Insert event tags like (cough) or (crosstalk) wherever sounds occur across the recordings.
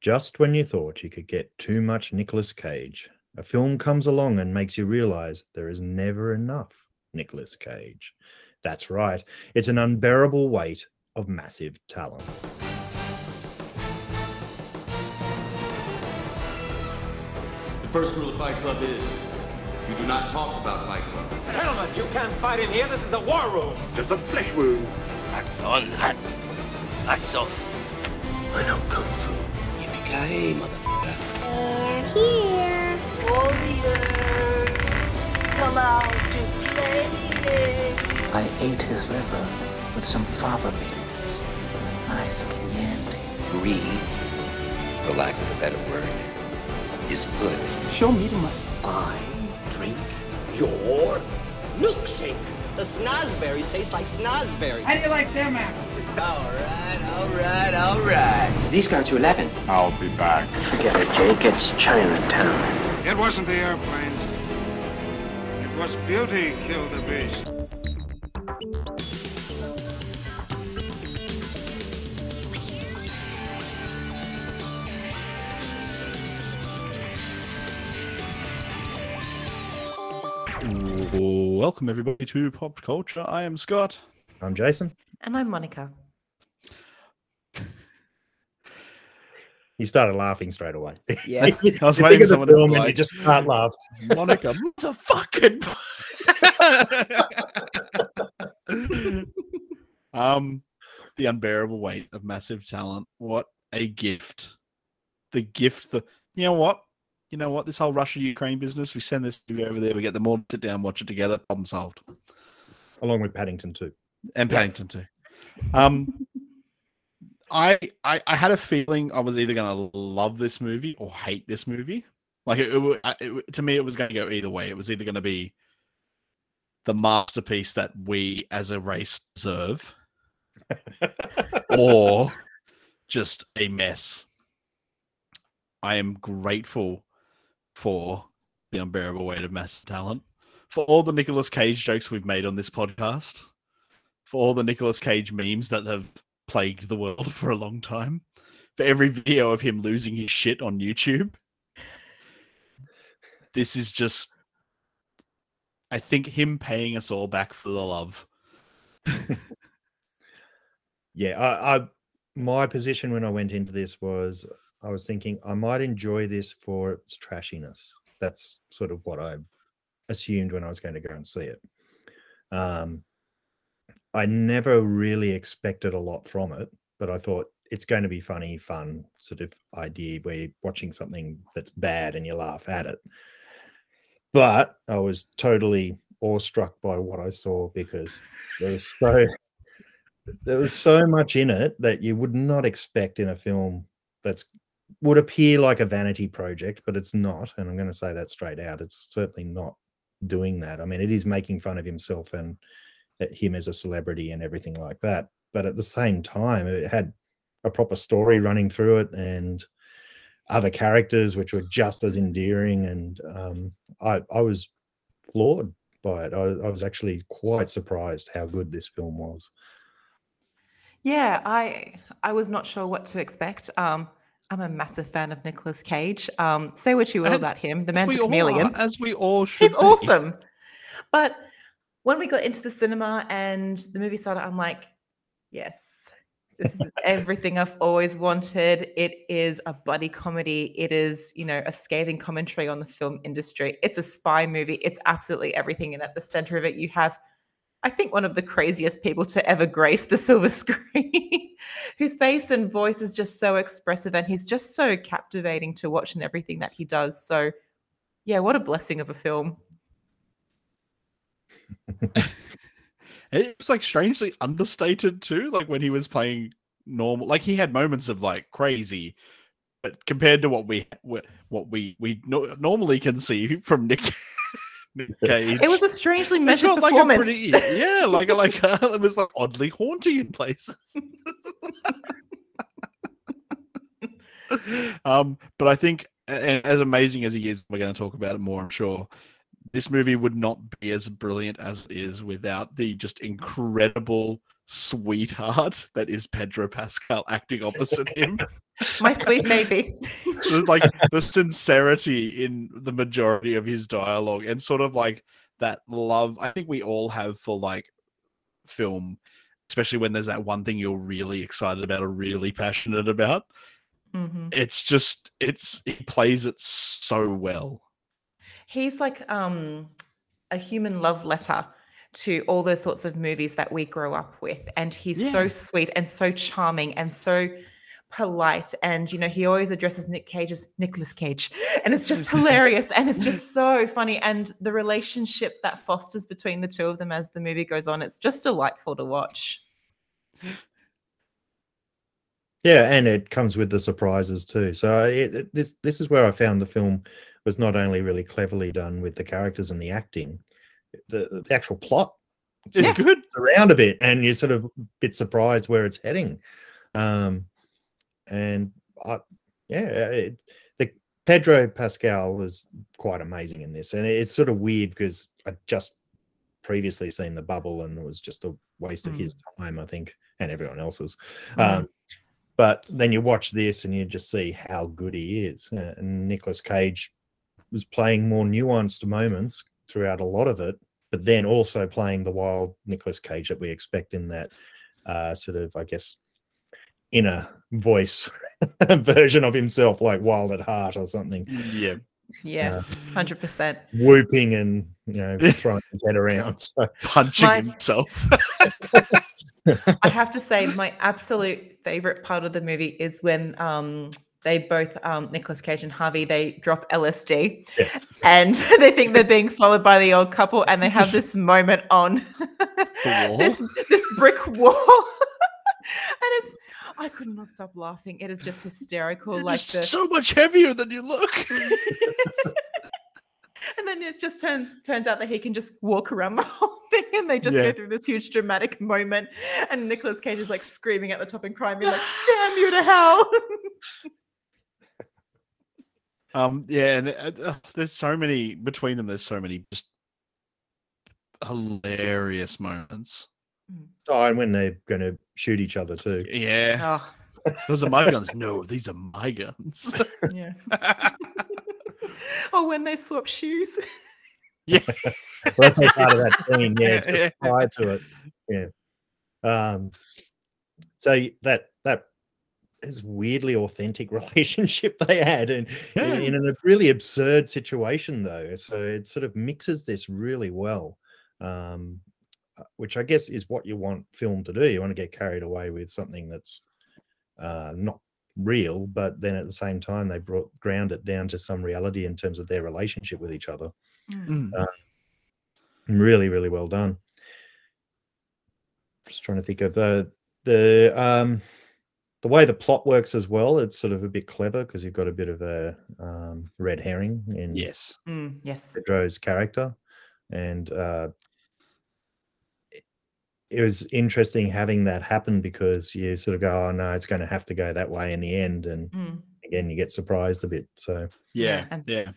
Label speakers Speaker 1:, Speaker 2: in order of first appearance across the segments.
Speaker 1: Just when you thought you could get too much Nicolas Cage, a film comes along and makes you realize there is never enough Nicolas Cage. That's right, it's an unbearable weight of massive talent.
Speaker 2: The first rule of Fight Club is you do not talk about Fight Club.
Speaker 3: Gentlemen, you can't fight in here. This is the war room.
Speaker 4: Just a flesh wound.
Speaker 5: Axe on, hat. Axe off.
Speaker 6: I know Kung Fu.
Speaker 7: Yippee-ki-yay, motherfucker.
Speaker 8: They're here.
Speaker 9: Warriors, come out to play.
Speaker 7: I ate his liver with some fava beans. Nice Chianti.
Speaker 6: Greed, for lack of a better word, is good.
Speaker 7: Show me the money. I drink your milkshake.
Speaker 10: The snozberries taste like snozberries.
Speaker 11: How do you like them apples?
Speaker 10: All right, all right, all right.
Speaker 7: These go to 11.
Speaker 4: I'll be back.
Speaker 5: Forget it, Jake. It's Chinatown.
Speaker 4: It wasn't the airplanes. It was beauty killed the beast.
Speaker 12: Welcome everybody to Pop Culture. I am Scott.
Speaker 1: I'm Jason.
Speaker 13: And I'm Monica.
Speaker 1: You started laughing straight away.
Speaker 13: Yeah. (laughs)
Speaker 12: I was
Speaker 1: You
Speaker 12: waiting for
Speaker 1: of
Speaker 12: someone to
Speaker 1: film and you
Speaker 12: like,
Speaker 1: just start laughing.
Speaker 12: Monica, (laughs) motherfucking. (laughs) um, the unbearable weight of massive talent. What a gift! The gift. The you know what? You know what? This whole Russia Ukraine business. We send this movie over there. We get them all to sit down, watch it together. Problem solved.
Speaker 1: Along with Paddington too.
Speaker 12: And
Speaker 13: Yes.
Speaker 12: Paddington too. Um, I, I I had a feeling I was either going to love this movie or hate this movie. Like it, it, I- it wa- to me, it was going to go either way. It was either going to be the masterpiece that we as a race deserve, (laughs) or just a mess. I am grateful for the unbearable weight of massive talent, for all the Nicolas Cage jokes we've made on this podcast, for all the Nicolas Cage memes that have plagued the world (laughs) for a long time, for every video of him losing his shit on YouTube. This is just, I think, him paying us all back for the love. (laughs)
Speaker 1: Yeah, I, I my position when I went into this was I was thinking I might enjoy this for its trashiness. That's sort of what I assumed when I was going to go and see it. Um, I never really expected a lot from it, but I thought it's going to be funny, fun sort of idea where you're watching something that's bad and you laugh at it. But I was totally awestruck by what I saw because there was so (laughs) there was so much in it that you would not expect in a film that's would appear like a vanity project, but it's not. And I'm going to say that straight out. It's certainly not doing that. I mean, it is making fun of himself and uh, him as a celebrity and everything like that. But at the same time, it had a proper story running through it and other characters which were just as endearing. And um, I, I was floored by it. I, I was actually quite surprised how good this film was.
Speaker 13: Yeah, I I was not sure what to expect. Um, I'm a massive fan of Nicolas Cage. Um, say what you will
Speaker 12: And
Speaker 13: about him, the man's a chameleon.
Speaker 12: are, as we all should.
Speaker 13: He's
Speaker 12: be.
Speaker 13: awesome. But when we got into the cinema and the movie started, I'm like, yes, this is (laughs) everything I've always wanted. It is a buddy comedy. It is, you know, a scathing commentary on the film industry. It's a spy movie. It's absolutely everything. And at the center of it, you have, I think, one of the craziest people to ever grace the silver (laughs) screen, whose face and voice is just so expressive. And he's just so captivating to watch in everything that he does. So, yeah, what a blessing of a film. (laughs)
Speaker 12: It was like strangely understated too. Like when he was playing normal, like he had moments of like crazy, but compared to what we what we we no, normally can see from Nick (laughs) Cage,
Speaker 13: It was a strangely
Speaker 12: it
Speaker 13: measured
Speaker 12: like a
Speaker 13: performance.
Speaker 12: pretty (laughs) yeah, like like uh, it was like oddly haunting in places. (laughs) um, but I think, and as amazing as he is, we're going to talk about it more. I'm sure this movie would not be as brilliant as it is without the just incredible sweetheart that is Pedro Pascal acting opposite him. (laughs) (laughs)
Speaker 13: My sweet baby.
Speaker 12: Like the sincerity in the majority of his dialogue and sort of like that love I think we all have for like film, especially when there's that one thing you're really excited about or really passionate about.
Speaker 13: hmm
Speaker 12: It's just it's he plays it so well.
Speaker 13: He's like um a human love letter to all those sorts of movies that we grow up with. And he's so sweet and so charming and so polite. And you know, he always addresses Nick Cage as Nicholas Cage. (laughs) And it's just (laughs) hilarious. And it's just (laughs) so funny. And the relationship that fosters between the two of them as the movie goes on, it's just delightful to watch.
Speaker 1: Yeah, and it comes with the surprises too. So it, it- this this is where I found the film was not only really cleverly done with the characters and the acting, the the actual plot
Speaker 12: is
Speaker 13: Yeah.
Speaker 12: good.
Speaker 1: around a bit, and you're sort of a bit surprised where it's heading. Um, and I, yeah, it, the Pedro Pascal was quite amazing in this, and it's sort of weird because I just previously seen the bubble, and it was just a waste of his time, I think, and everyone else's.
Speaker 13: Mhm.
Speaker 1: Um, but then you watch this, and you just see how good he is. Uh, and Nicolas Cage was playing more nuanced moments throughout a lot of it, but then also playing the wild Nicolas Cage that we expect in that uh, sort of, I guess, inner voice (laughs) version of himself, like Wild at Heart or something,
Speaker 12: Yeah.
Speaker 13: Yeah,
Speaker 1: Uh,
Speaker 13: hundred percent.
Speaker 1: whooping and you know (laughs) throwing his head around. So
Speaker 12: Punching
Speaker 13: My-
Speaker 12: himself. (laughs)
Speaker 13: I have to say, my absolute favorite part of the movie is when um, they both, um, Nicolas Cage and Javi, they drop LSD
Speaker 1: Yeah.
Speaker 13: and they think they're being followed by the old couple, and they have this moment on this this brick wall, and it's. I could not stop laughing. It is just (laughs) hysterical.
Speaker 12: You're
Speaker 13: like
Speaker 12: just
Speaker 13: the
Speaker 12: so much heavier than you look. (laughs)
Speaker 13: and then it just turns turns out that he can just walk around the whole (laughs) thing, and they just
Speaker 12: Yeah.
Speaker 13: go through this huge dramatic moment. And Nicolas Cage is like screaming at the top and crying, being like, "Damn you to hell!"
Speaker 12: Um, yeah, and uh, uh, there's so many between them. There's so many just hilarious moments.
Speaker 1: oh, and when they're going to shoot each other too.
Speaker 12: Yeah,
Speaker 13: oh,
Speaker 12: those are my guns. No, these are my guns.
Speaker 13: yeah. (laughs) or when they swap shoes.
Speaker 12: yeah, (laughs)
Speaker 1: Well, that's all part of that scene. Yeah, it's
Speaker 12: Yeah,
Speaker 1: just (laughs) prior to it. Yeah. Um. So that that is weirdly authentic relationship they had, and
Speaker 12: Yeah.
Speaker 1: in, in a really absurd situation though. So it sort of mixes this really well. Um, which I guess is what you want film to do. You want to get carried away with something that's uh, not real, but then at the same time they brought ground it down to some reality in terms of their relationship with each other.
Speaker 12: Mm.
Speaker 1: Really, really well done. Just trying to think of the the um the way the plot works as well. It's sort of a bit clever because you've got a bit of a um, red herring in
Speaker 12: yes,
Speaker 13: Mm, yes.
Speaker 1: Pedro's character, and uh, it- it was interesting having that happen because you sort of go, "Oh no, it's going to have to go that way in the end," and
Speaker 13: Mm.
Speaker 1: again, you get surprised a bit. So
Speaker 12: yeah, yeah.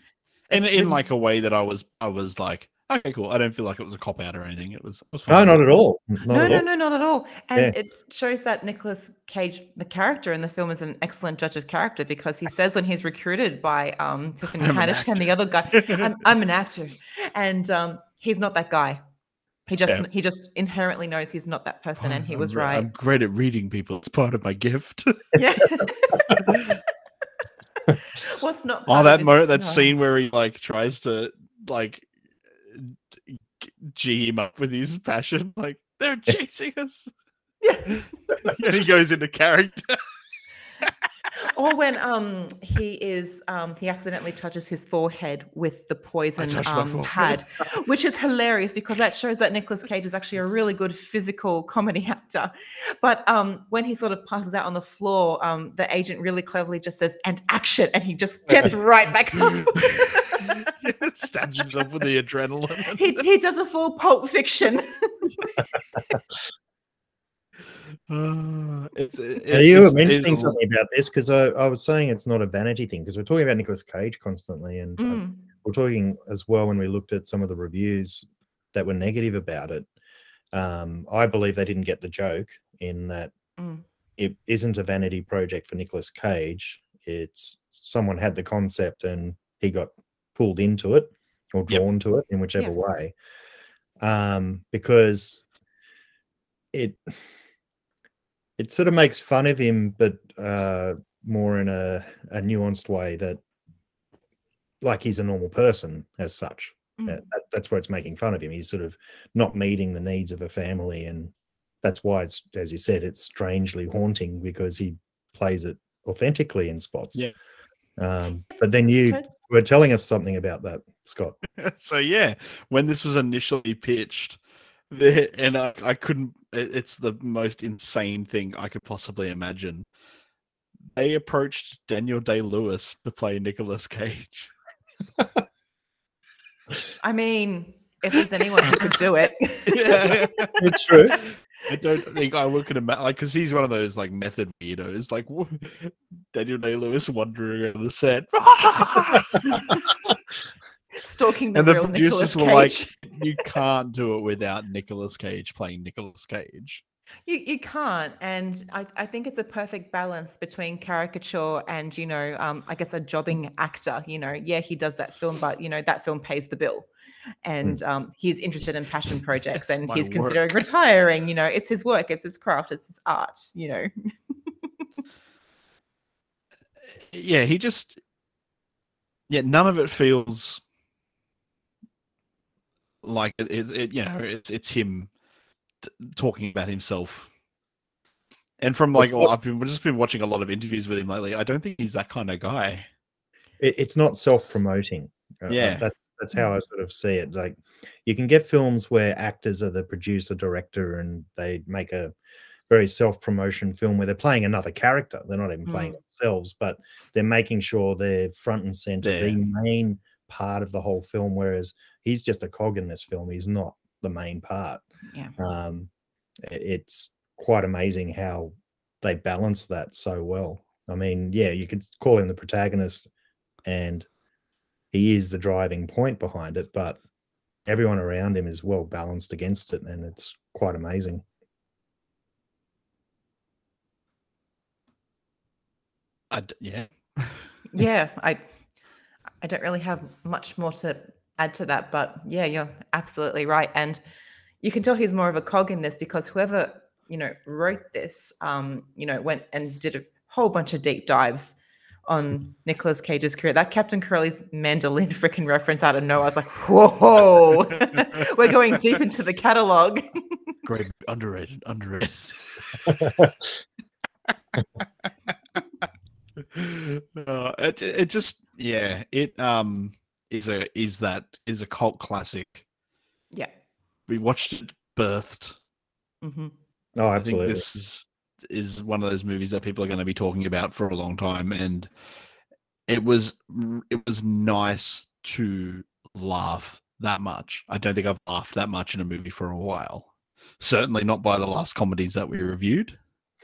Speaker 12: And in like a way that I was, I was like, okay, cool. I don't feel like it was a cop out or anything. It was, it was
Speaker 1: no, not at all. Not
Speaker 13: no,
Speaker 1: at
Speaker 13: no,
Speaker 1: all.
Speaker 13: no, not at all. And
Speaker 1: Yeah.
Speaker 13: it shows that Nicholas Cage, the character in the film, is an excellent judge of character because he says when he's recruited by um, Tiffany (laughs)
Speaker 12: I'm an
Speaker 13: Haddish and the other guy, I'm, I'm an actor, (laughs) and um, he's not that guy. He just
Speaker 12: Yeah.
Speaker 13: he just inherently knows he's not that person, and he
Speaker 12: I'm
Speaker 13: was right.
Speaker 12: I'm great at reading people. It's part of my gift. (laughs)
Speaker 13: Yeah. (laughs) What's not?
Speaker 12: oh, that moment, that scene where he like tries to like g- g him up with his passion, like they're chasing us,
Speaker 13: Yeah. (laughs)
Speaker 12: and he goes into character.
Speaker 13: Or when um he is um he accidentally touches his forehead with the poison um pad which is hilarious because that shows that Nicolas Cage is actually a really good physical comedy actor. But um when he sort of passes out on the floor um the agent really cleverly just says and action and he just gets right back up. (laughs)
Speaker 12: Stabs himself with the adrenaline.
Speaker 13: he, he does a full pulp fiction (laughs)
Speaker 12: Uh, it's, it,
Speaker 1: Now, you
Speaker 12: it's-
Speaker 1: mentioning
Speaker 12: it's
Speaker 1: something about this because I, I was saying it's not a vanity thing because we're talking about Nicolas Cage constantly, and uh,
Speaker 13: Mm.
Speaker 1: we're talking as well when we looked at some of the reviews that were negative about it. Um, I believe they didn't get the joke in that
Speaker 13: Mm.
Speaker 1: it isn't a vanity project for Nicolas Cage. It's someone had the concept and he got pulled into it or
Speaker 12: Yep.
Speaker 1: drawn to it in whichever
Speaker 13: Yeah.
Speaker 1: way. Um, because it it sort of makes fun of him, but uh, more in a, a nuanced way that like he's a normal person as such.
Speaker 13: Mm.
Speaker 1: Uh, that, that's where it's making fun of him. He's sort of not meeting the needs of a family, and that's why it's, as you said, it's strangely haunting because he plays it authentically in spots.
Speaker 12: Yeah.
Speaker 1: Um, but then you were telling us something about that, Scott. (laughs)
Speaker 12: so yeah, when this was initially pitched, the, and I, I couldn't. it- It's the most insane thing I could possibly imagine. They approached Daniel Day Lewis to play Nicolas Cage.
Speaker 13: I mean, if there's anyone who could do it,
Speaker 12: yeah,
Speaker 1: It's (laughs) true.
Speaker 12: I don't think I would could imagine like because he's one of those like method weirdos, like Daniel Day Lewis wandering around the set. (laughs)
Speaker 13: stalking the
Speaker 12: and the producers were like, "You (laughs) can't do it without Nicolas Cage playing Nicolas Cage."
Speaker 13: You you can't, and I, I think it's a perfect balance between caricature and you know, um, I guess a jobbing actor. You know, yeah, he does that film, but you know that film pays the bill, and um, he's interested in passion (laughs) projects, and he's
Speaker 12: work.
Speaker 13: considering retiring. You know, it's his work, it's his craft, it's his art. You know, (laughs)
Speaker 12: yeah, he just yeah, none of it feels like it, it, it you know, it's it's him t- talking about himself. And from like, well, I've been just been watching a lot of interviews with him lately. I don't think he's that kind of guy.
Speaker 1: it, it's not self-promoting Uh,
Speaker 12: Yeah.
Speaker 1: that's that's how i sort of see it like you can get films where actors are the producer director and they make a very self-promotion film where they're playing another character they're not even playing themselves but they're making sure they're front and center
Speaker 12: There.
Speaker 1: the main part of the whole film whereas he's just a cog in this film he's not the main part
Speaker 13: yeah.
Speaker 1: um it's quite amazing how they balance that so well i mean yeah you could call him the protagonist and he is the driving point behind it but everyone around him is well balanced against it and it's quite amazing
Speaker 12: I d- yeah. (laughs)
Speaker 13: yeah i i don't really have much more to add to that but yeah you're absolutely right and you can tell he's more of a cog in this because whoever you know wrote this um you know went and did a whole bunch of deep dives on Nicolas Cage's career. That Captain Corelli's mandolin freaking reference out of nowhere. I was like, whoa, (laughs) we're going deep into the catalog.
Speaker 12: Great, underrated, underrated. (laughs) no, it it just yeah, it um is a is that is a cult classic.
Speaker 13: yeah.
Speaker 12: We watched it birthed.
Speaker 13: mm-hmm.
Speaker 1: oh
Speaker 12: I
Speaker 1: absolutely
Speaker 12: think this is is one of those movies that people are going to be talking about for a long time, and it was it was nice to laugh that much. I don't think I've laughed that much in a movie for a while. Certainly not by the last comedies that we reviewed.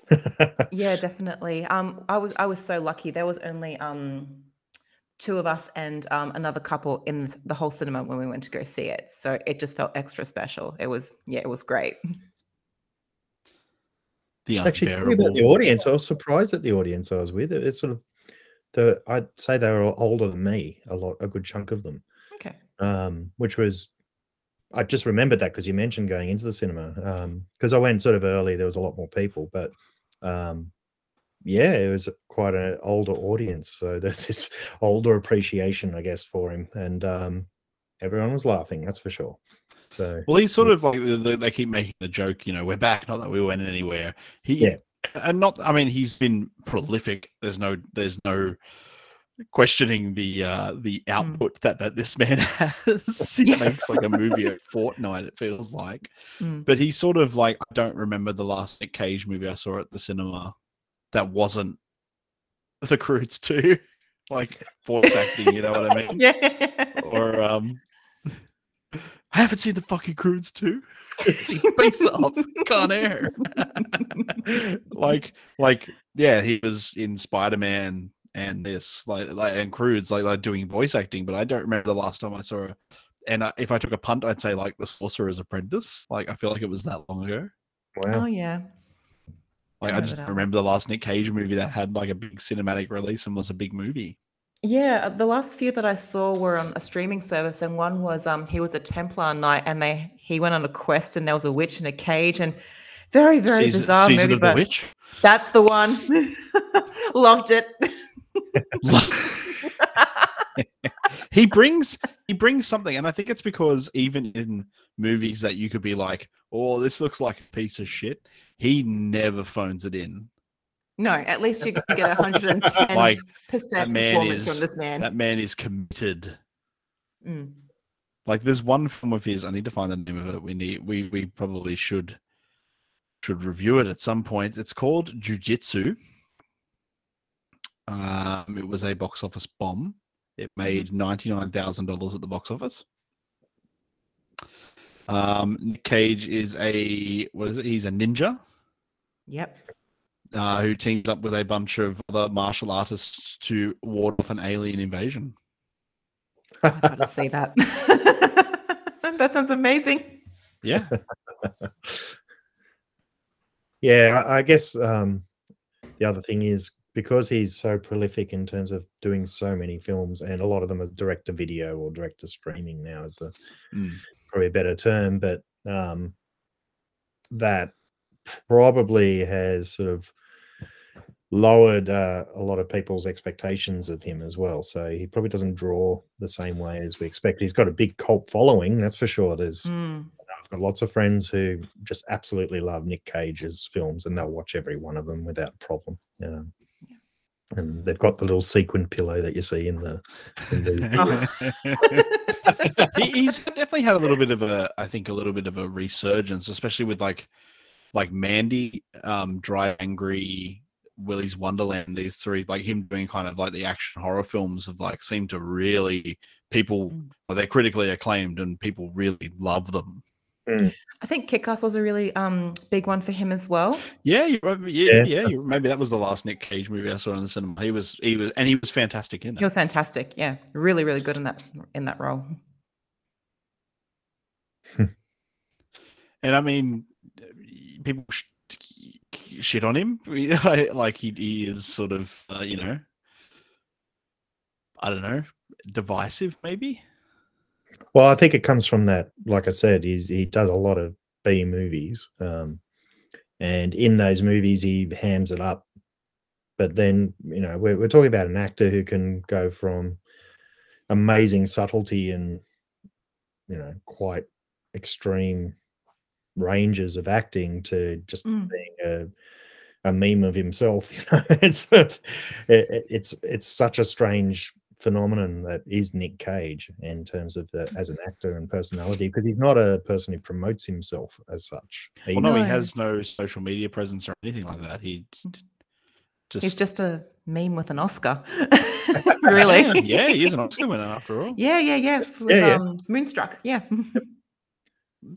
Speaker 12: (laughs)
Speaker 13: Yeah, definitely. Um, I was I was so lucky. There was only um two of us and um another couple in the whole cinema when we went to go see it. So it just felt extra special. It was yeah, it was great.
Speaker 12: The
Speaker 1: actually about the audience i was surprised at the audience i was with it, it's sort of the i'd say they were older than me a lot a good chunk of them
Speaker 13: Okay.
Speaker 1: um, which was I just remembered that because you mentioned going into the cinema. Because I went sort of early, there was a lot more people, but um, yeah, it was quite an older audience. So (laughs) there's this older appreciation, I guess, for him, and um, everyone was laughing. That's for sure. So
Speaker 12: Well, he's sort of like the- the- they keep making the joke, you know, we're back, not that we went anywhere. He
Speaker 1: Yeah.
Speaker 12: and not I mean, he's been prolific. There's no there's no questioning the uh the output that that this man (laughs) has. he
Speaker 13: Yeah.
Speaker 12: makes like a movie a fortnight, it feels like.
Speaker 13: Mm.
Speaker 12: But he's sort of like I don't remember the last Nick Cage movie I saw at the cinema that wasn't the Croods 2. (laughs) Like voice acting, you know what I mean?
Speaker 13: Yeah.
Speaker 12: or um I haven't seen the fucking Croods too. See face off, Con Air. (laughs) like, like, yeah, he was in Spider Man and this, like, like, and Croods like, like doing voice acting. But I don't remember the last time I saw it. And I, if I took a punt, I'd say like the Sorcerer's Apprentice. Like, I feel like it was that long ago.
Speaker 13: Oh yeah.
Speaker 12: Like I
Speaker 13: remember
Speaker 12: just
Speaker 13: that
Speaker 12: remember the last Nick Cage movie that had like a big cinematic release and was a big movie.
Speaker 13: Yeah, uh, the last few that I saw were on a streaming service, and one was um he was a Templar knight, and they he went on a quest, and there was a witch in a cage, and very very
Speaker 12: Season,
Speaker 13: bizarre
Speaker 12: Season
Speaker 13: movie.
Speaker 12: of the
Speaker 13: but
Speaker 12: Witch.
Speaker 13: That's the one. (laughs) Loved it. (laughs)
Speaker 12: he brings he brings something, and I think it's because even in movies that you could be like, "Oh, this looks like a piece of shit," he never phones it in.
Speaker 13: No, at least you get a hundred and (laughs) ten
Speaker 12: Like
Speaker 13: percent
Speaker 12: that man
Speaker 13: performance
Speaker 12: is
Speaker 13: from this man.
Speaker 12: that man is committed.
Speaker 13: Mm.
Speaker 12: Like there's one film of his. I need to find the name of it. We need we we probably should should review it at some point. It's called Jiu Jitsu. Um, it was a box office bomb. It made ninety nine thousand dollars at the box office. Um, Nick Cage is a what is it? He's a ninja
Speaker 13: Yep.
Speaker 12: uh, who teams up with a bunch of other martial artists to ward off an alien invasion. (laughs)
Speaker 13: I gotta see that. (laughs) that sounds amazing.
Speaker 12: Yeah, (laughs)
Speaker 1: Yeah, I I guess um, the other thing is because he's so prolific in terms of doing so many films, and a lot of them are direct to video or direct to streaming now is a,
Speaker 12: Mm.
Speaker 1: probably a better term, but um, that probably has sort of lowered uh, a lot of people's expectations of him as well. So he probably doesn't draw the same way as we expect. He's got a big cult following, that's for sure. There's
Speaker 13: Mm.
Speaker 1: I've got lots of friends who just absolutely love Nick Cage's films, and they'll watch every one of them without problem. Um, and they've got the little sequin pillow that you see in the. In the (laughs)
Speaker 12: he, he's definitely had a little bit of a, I think, a little bit of a resurgence, especially with like, like Mandy, um, Drive Angry, Willy's Wonderland. These three, like him doing kind of like the action horror films, have like seem to really people. Well, they're critically acclaimed, and people really love them.
Speaker 13: I think Kick-Ass was a really um big one for him as well.
Speaker 12: Yeah, you, right, yeah,
Speaker 1: Yeah.
Speaker 12: yeah. you- maybe that was the last Nick Cage movie I saw in the cinema. He was, he was, and he was fantastic in it.
Speaker 13: He was fantastic. Yeah, really, really good in that in that role. (laughs)
Speaker 12: And I mean, people sh- shit on him. (laughs) like he, he is sort of, uh, you know, I don't know, divisive maybe.
Speaker 1: Well, I think it comes from that. Like I said, he's he does a lot of B movies, um, and in those movies he hams it up. But then you know we're we're talking about an actor who can go from amazing subtlety and you know quite extreme ranges of acting to just
Speaker 13: Mm.
Speaker 1: being a a meme of himself. (laughs) You know, it's sort of- it, it- it's it's such a strange phenomenon that is Nick Cage in terms of the, as an (laughs) actor and personality because he's not a person who promotes himself as such. He-
Speaker 12: Well, no, he has no social media presence or anything like that. He just,
Speaker 13: He's just a meme with an Oscar. (laughs) really?
Speaker 12: yeah, yeah, he is an Oscar winner after all.
Speaker 13: Yeah, yeah, yeah. With,
Speaker 1: Yeah, yeah.
Speaker 13: Um, Moonstruck. Yeah. (laughs)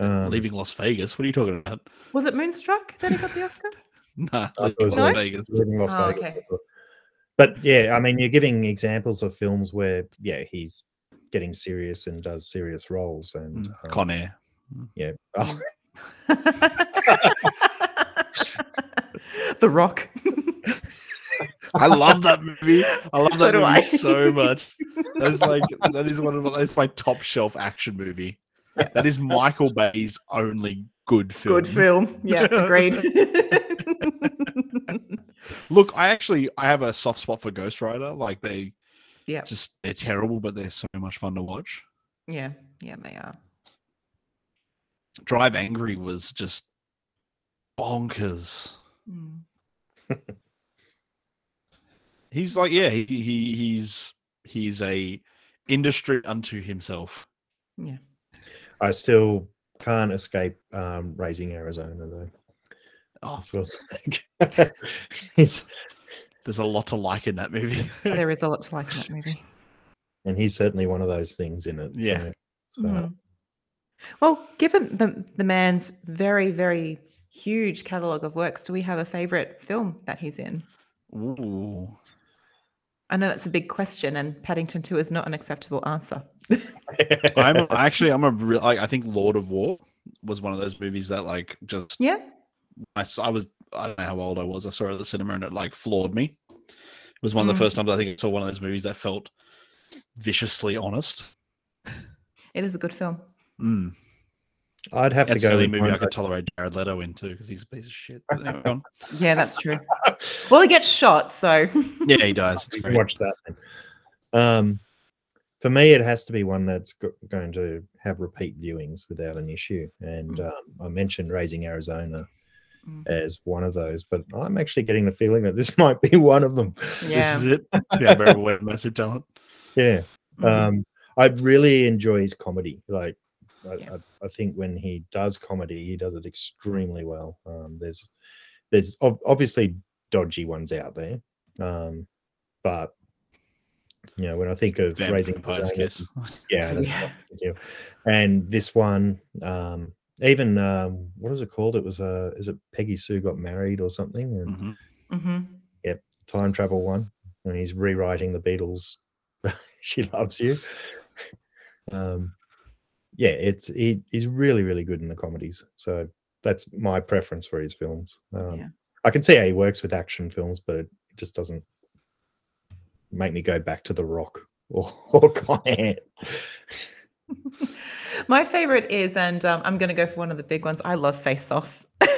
Speaker 1: um,
Speaker 12: Leaving Las Vegas. What are you talking about?
Speaker 13: was it Moonstruck that he got the Oscar?
Speaker 12: Nah,
Speaker 1: I it was
Speaker 12: Las
Speaker 13: No?
Speaker 12: Vegas.
Speaker 1: living in Las
Speaker 13: Oh,
Speaker 1: Vegas.
Speaker 13: okay.
Speaker 1: But yeah, I mean, you're giving examples of films where yeah he's getting serious and does serious roles and
Speaker 12: Mm,
Speaker 1: um,
Speaker 12: Con Air.
Speaker 1: yeah. Oh, (laughs)
Speaker 13: the Rock.
Speaker 12: I love that movie. I love that
Speaker 13: do
Speaker 12: movie so much. That's like that is one of my, that's my top shelf action movie. That is Michael Bay's only good film.
Speaker 13: Good film. Yeah, (laughs) agreed. (laughs)
Speaker 12: Look, I actually I have a soft spot for Ghost Rider. Like they
Speaker 13: yeah,
Speaker 12: just they're terrible, but they're so much fun to watch.
Speaker 13: yeah, yeah, they are.
Speaker 12: Drive Angry was just bonkers.
Speaker 13: Mm. (laughs)
Speaker 12: He's like, yeah, he, he he's he's a industry unto himself.
Speaker 13: Yeah.
Speaker 1: I still can't escape um, raising Arizona though.
Speaker 12: Oh,
Speaker 1: That's what I think. he's
Speaker 12: there's a lot to like in that movie.
Speaker 13: There is a lot to like in that (laughs) movie.
Speaker 1: and he's certainly one of those things in it.
Speaker 12: Yeah.
Speaker 1: So, so,
Speaker 13: Mhm. Well, given the the man's very, very huge catalogue of works, do we have a favourite film that he's in?
Speaker 12: Ooh.
Speaker 13: I know that's a big question, and Paddington 2 is not an acceptable answer. (laughs)
Speaker 12: I'm actually I'm a real I, I think Lord of War was one of those movies that like just
Speaker 13: Yeah.
Speaker 12: I saw I was I don't know how old I was. I saw it at the cinema and it like floored me. It was one of
Speaker 13: Mm.
Speaker 12: the first times I think I saw one of those movies that felt viciously honest.
Speaker 13: It is a good film.
Speaker 12: Mm.
Speaker 1: I'd have
Speaker 12: That's
Speaker 1: to go The
Speaker 12: movie I could tolerate Jared Leto in too because he's a piece of shit. Anyway. (laughs)
Speaker 13: Yeah, that's true. (laughs) well, he gets shot, so (laughs)
Speaker 12: yeah, he does. It's great.
Speaker 1: watch that. Then. Um, for me, it has to be one that's go- going to have repeat viewings without an issue. And um, I mentioned Raising Arizona
Speaker 13: Mm.
Speaker 1: as one of those, but I'm actually getting the feeling that this (laughs) might be one of them.
Speaker 13: yeah.
Speaker 12: This is it. The unbearable weight of massive talent.
Speaker 1: Yeah.
Speaker 13: Mhm.
Speaker 1: Um, I really enjoy his comedy. Like, I,
Speaker 13: Yeah.
Speaker 1: I, I think when he does comedy, he does it extremely well. Um, there's, there's ob- obviously dodgy ones out there, um, but you know when I think of
Speaker 12: Vampire
Speaker 1: raising
Speaker 12: Pies
Speaker 1: Arizona,
Speaker 12: kiss.
Speaker 1: yeah, (laughs) that's
Speaker 13: Yeah.
Speaker 1: what I'm thinking of. and this one, um, even um, what is it called? It was uh, is it Peggy Sue got married or something? And
Speaker 12: Mhm.
Speaker 13: hmm
Speaker 1: Yep, time travel one and he's rewriting the Beatles. (laughs) she loves you. Um, yeah, it's he, he's really really good in the comedies. So that's my preference for his films. Um,
Speaker 13: Yeah.
Speaker 1: I can see how he works with action films, but it just doesn't make me go back to The Rock or, (laughs) or Con Air.
Speaker 13: My favorite is, and um, I'm going to go for one of the big ones. I love Face Off. (laughs)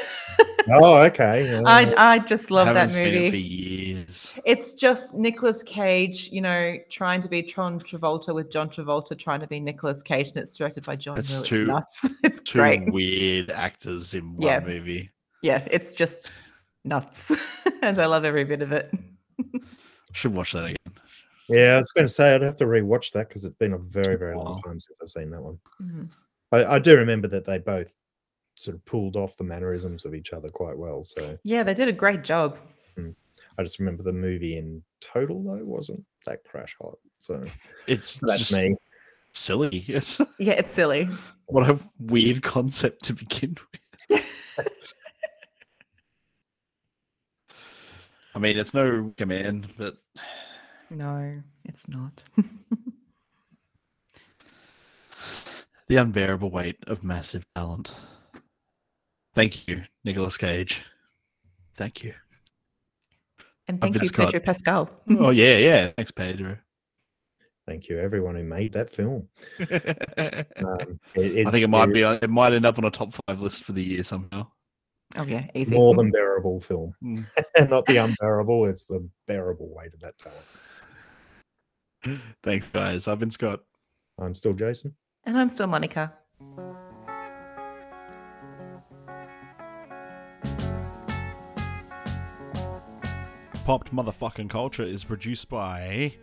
Speaker 1: Oh, okay. yeah.
Speaker 13: I I just love
Speaker 12: Haven't
Speaker 13: that
Speaker 12: seen it for
Speaker 13: movie.
Speaker 12: years.
Speaker 13: It's just Nicolas Cage, you know, trying to be Tron Travolta with John Travolta trying to be Nicolas Cage, and it's directed by John
Speaker 12: That's
Speaker 13: Woo. It's
Speaker 12: two-
Speaker 13: nuts. (laughs) It's
Speaker 12: Two
Speaker 13: great.
Speaker 12: weird actors in one
Speaker 13: Yeah.
Speaker 12: movie.
Speaker 13: Yeah, it's just nuts, (laughs) and I love every bit of it.
Speaker 12: Should watch that again.
Speaker 1: Yeah, I was going to say I'd have to rewatch that because it's been a very very long time since I've seen that one.
Speaker 13: Mhm.
Speaker 1: I, I do remember that they both sort of pulled off the mannerisms of each other quite well. So
Speaker 13: Yeah, they did a great job.
Speaker 1: I just remember the movie in total though wasn't that crash hot. So
Speaker 12: It's (laughs)
Speaker 1: that's
Speaker 12: just
Speaker 1: me.
Speaker 12: silly. (laughs) It's
Speaker 13: Yeah, it's silly.
Speaker 12: what a weird concept to begin (laughs) with. I mean, it's no command, but
Speaker 13: No, it's not. (laughs)
Speaker 12: the unbearable weight of massive talent. Thank you, Nicolas Cage. Thank you.
Speaker 13: And
Speaker 12: I've
Speaker 13: thank you,
Speaker 12: Scott.
Speaker 13: Pedro Pascal.
Speaker 12: Oh (laughs) yeah, yeah. Thanks, Pedro.
Speaker 1: Thank you, everyone who made that film.
Speaker 12: I (laughs)
Speaker 1: Um, it-
Speaker 12: think it might be. It might end up on a top five list for the year somehow.
Speaker 13: Oh yeah, easy.
Speaker 1: more than bearable film,
Speaker 12: Mm.
Speaker 1: not the unbearable. It's the bearable weight of that talent. (laughs)
Speaker 12: Thanks, guys. I've been Scott.
Speaker 1: I'm still Jason.
Speaker 13: And I'm still Monica.
Speaker 12: Popped Motherfucking Culture is produced by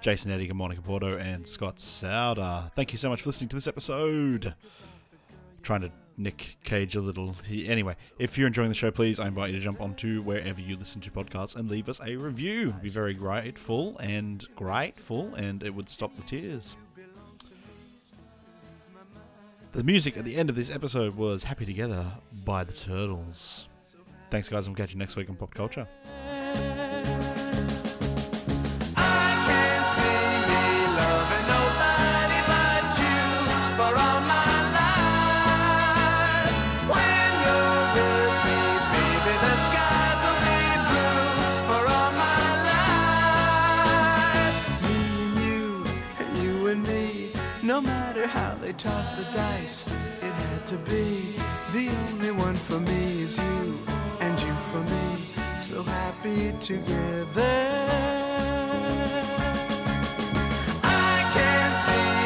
Speaker 12: Jason Eddinger, Monica Porto, and Scott Souder. Thank you so much for listening to this episode. trying to Nick Cage a little. He, anyway, if you're enjoying the show, please, I invite you to jump onto wherever you listen to podcasts and leave us a review. It'd be very grateful and grateful, and it would stop the tears. The music at the end of this episode was Happy Together by the Turtles. Thanks, guys. and We'll catch you next week on Pop Culture.
Speaker 11: The dice, it had to be. The only one for me is you, and you for me. So happy together. I can't see